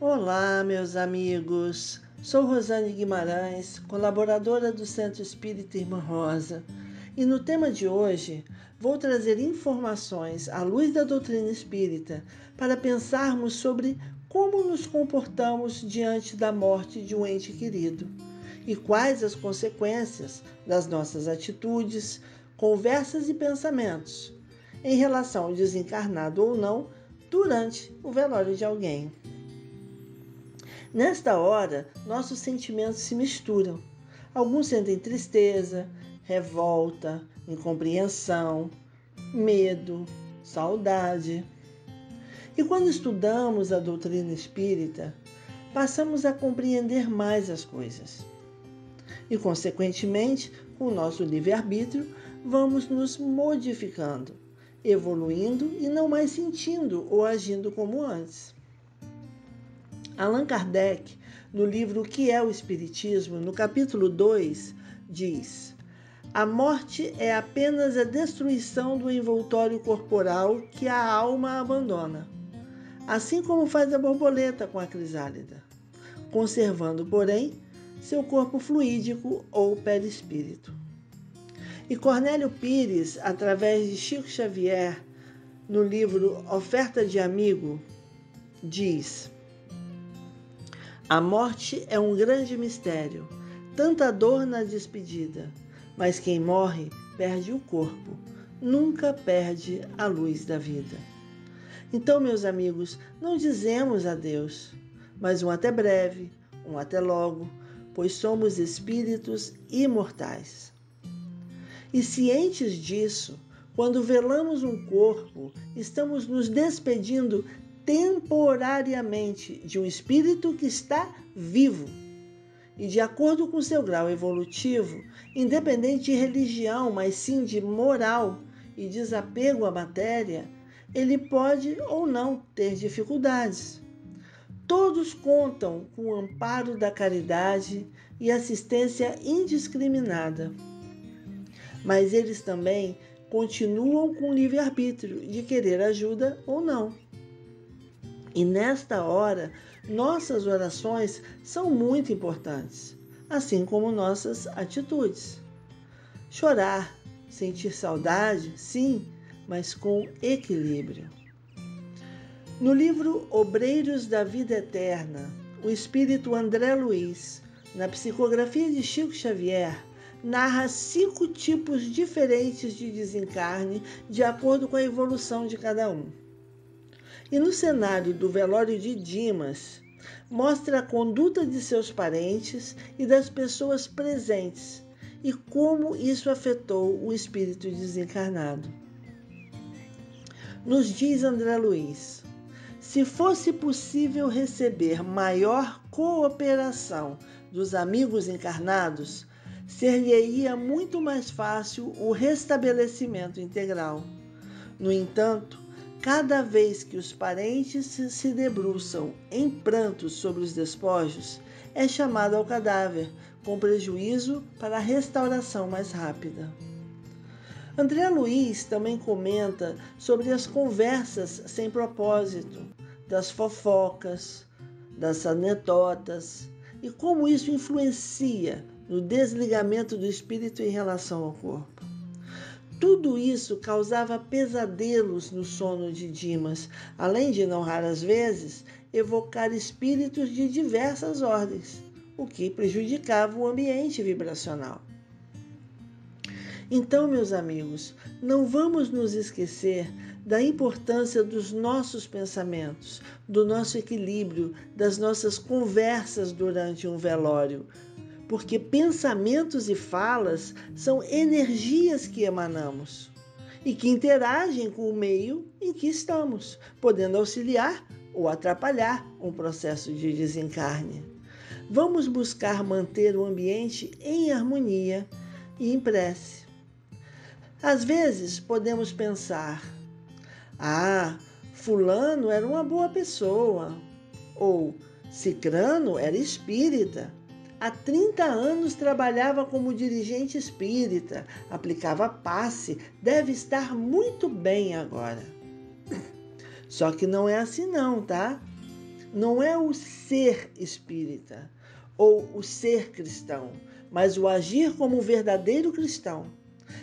Olá, meus amigos. Sou Rosane Guimarães, colaboradora do Centro Espírita Irmã Rosa, e no tema de hoje vou trazer informações à luz da doutrina espírita para pensarmos sobre como nos comportamos diante da morte de um ente querido e quais as consequências das nossas atitudes, conversas e pensamentos em relação ao desencarnado ou não durante o velório de alguém. Nesta hora, nossos sentimentos se misturam. Alguns sentem tristeza, revolta, incompreensão, medo, saudade. E quando estudamos a doutrina espírita, passamos a compreender mais as coisas. E, consequentemente, com o nosso livre-arbítrio, vamos nos modificando, evoluindo e não mais sentindo ou agindo como antes. Allan Kardec, no livro O que é o Espiritismo, no capítulo 2, diz: A morte é apenas a destruição do envoltório corporal que a alma abandona, assim como faz a borboleta com a crisálida, conservando, porém, seu corpo fluídico ou perispírito. E Cornélio Pires, através de Chico Xavier, no livro Oferta de Amigo, diz: a morte é um grande mistério, tanta dor na despedida, mas quem morre perde o corpo, nunca perde a luz da vida. Então, meus amigos, não dizemos adeus, mas um até breve, um até logo, pois somos espíritos imortais. E cientes disso, quando velamos um corpo, estamos nos despedindo temporariamente de um espírito que está vivo. E de acordo com seu grau evolutivo, independente de religião, mas sim de moral e desapego à matéria, ele pode ou não ter dificuldades. Todos contam com o amparo da caridade e assistência indiscriminada. Mas eles também continuam com livre-arbítrio de querer ajuda ou não. E nesta hora, nossas orações são muito importantes, assim como nossas atitudes. Chorar, sentir saudade, sim, mas com equilíbrio. No livro Obreiros da Vida Eterna, o espírito André Luiz, na psicografia de Chico Xavier, narra cinco tipos diferentes de desencarne de acordo com a evolução de cada um. E no cenário do velório de Dimas, mostra a conduta de seus parentes e das pessoas presentes e como isso afetou o espírito desencarnado. Nos diz André Luiz: se fosse possível receber maior cooperação dos amigos encarnados, ser-lhe-ia muito mais fácil o restabelecimento integral. No entanto, Cada vez que os parentes se debruçam em prantos sobre os despojos, é chamado ao cadáver, com prejuízo para a restauração mais rápida. André Luiz também comenta sobre as conversas sem propósito, das fofocas, das anedotas e como isso influencia no desligamento do espírito em relação ao corpo. Tudo isso causava pesadelos no sono de Dimas, além de, não raras vezes, evocar espíritos de diversas ordens, o que prejudicava o ambiente vibracional. Então, meus amigos, não vamos nos esquecer da importância dos nossos pensamentos, do nosso equilíbrio, das nossas conversas durante um velório, porque pensamentos e falas são energias que emanamos e que interagem com o meio em que estamos, podendo auxiliar ou atrapalhar um processo de desencarne. Vamos buscar manter o ambiente em harmonia e em prece. Às vezes podemos pensar: ah, Fulano era uma boa pessoa, ou Cicrano era espírita há 30 anos trabalhava como dirigente espírita, aplicava passe, deve estar muito bem agora. Só que não é assim não, tá? Não é o ser espírita ou o ser cristão, mas o agir como verdadeiro cristão.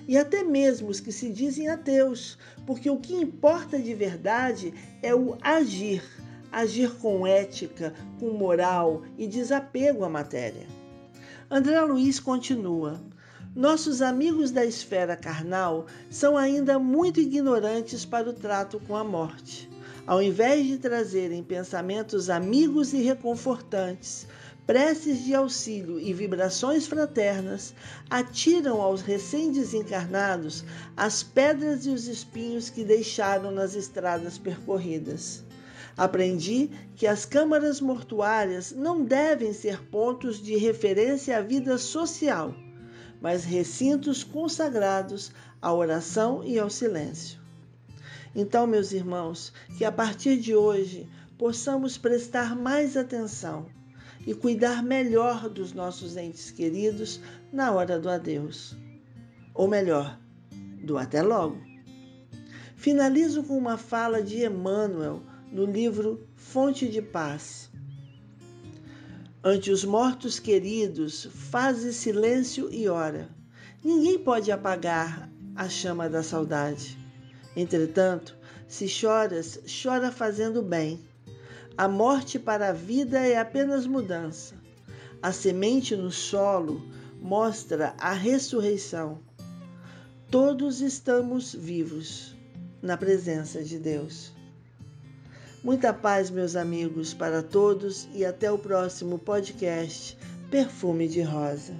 E até mesmo os que se dizem ateus, porque o que importa de verdade é o agir, agir com ética, com moral e desapego à matéria. André Luiz continua: nossos amigos da esfera carnal são ainda muito ignorantes para o trato com a morte. Ao invés de trazerem pensamentos amigos e reconfortantes, preces de auxílio e vibrações fraternas, atiram aos recém-desencarnados as pedras e os espinhos que deixaram nas estradas percorridas. Aprendi que as câmaras mortuárias não devem ser pontos de referência à vida social, mas recintos consagrados à oração e ao silêncio. Então, meus irmãos, que a partir de hoje possamos prestar mais atenção e cuidar melhor dos nossos entes queridos na hora do adeus. Ou melhor, do até logo. Finalizo com uma fala de Emmanuel no livro Fonte de Paz. Ante os mortos queridos, faze silêncio e ora. Ninguém pode apagar a chama da saudade. Entretanto, se choras, chora fazendo bem. A morte para a vida é apenas mudança. A semente no solo mostra a ressurreição. Todos estamos vivos na presença de Deus. Muita paz, meus amigos, para todos e até o próximo podcast Perfume de Rosa.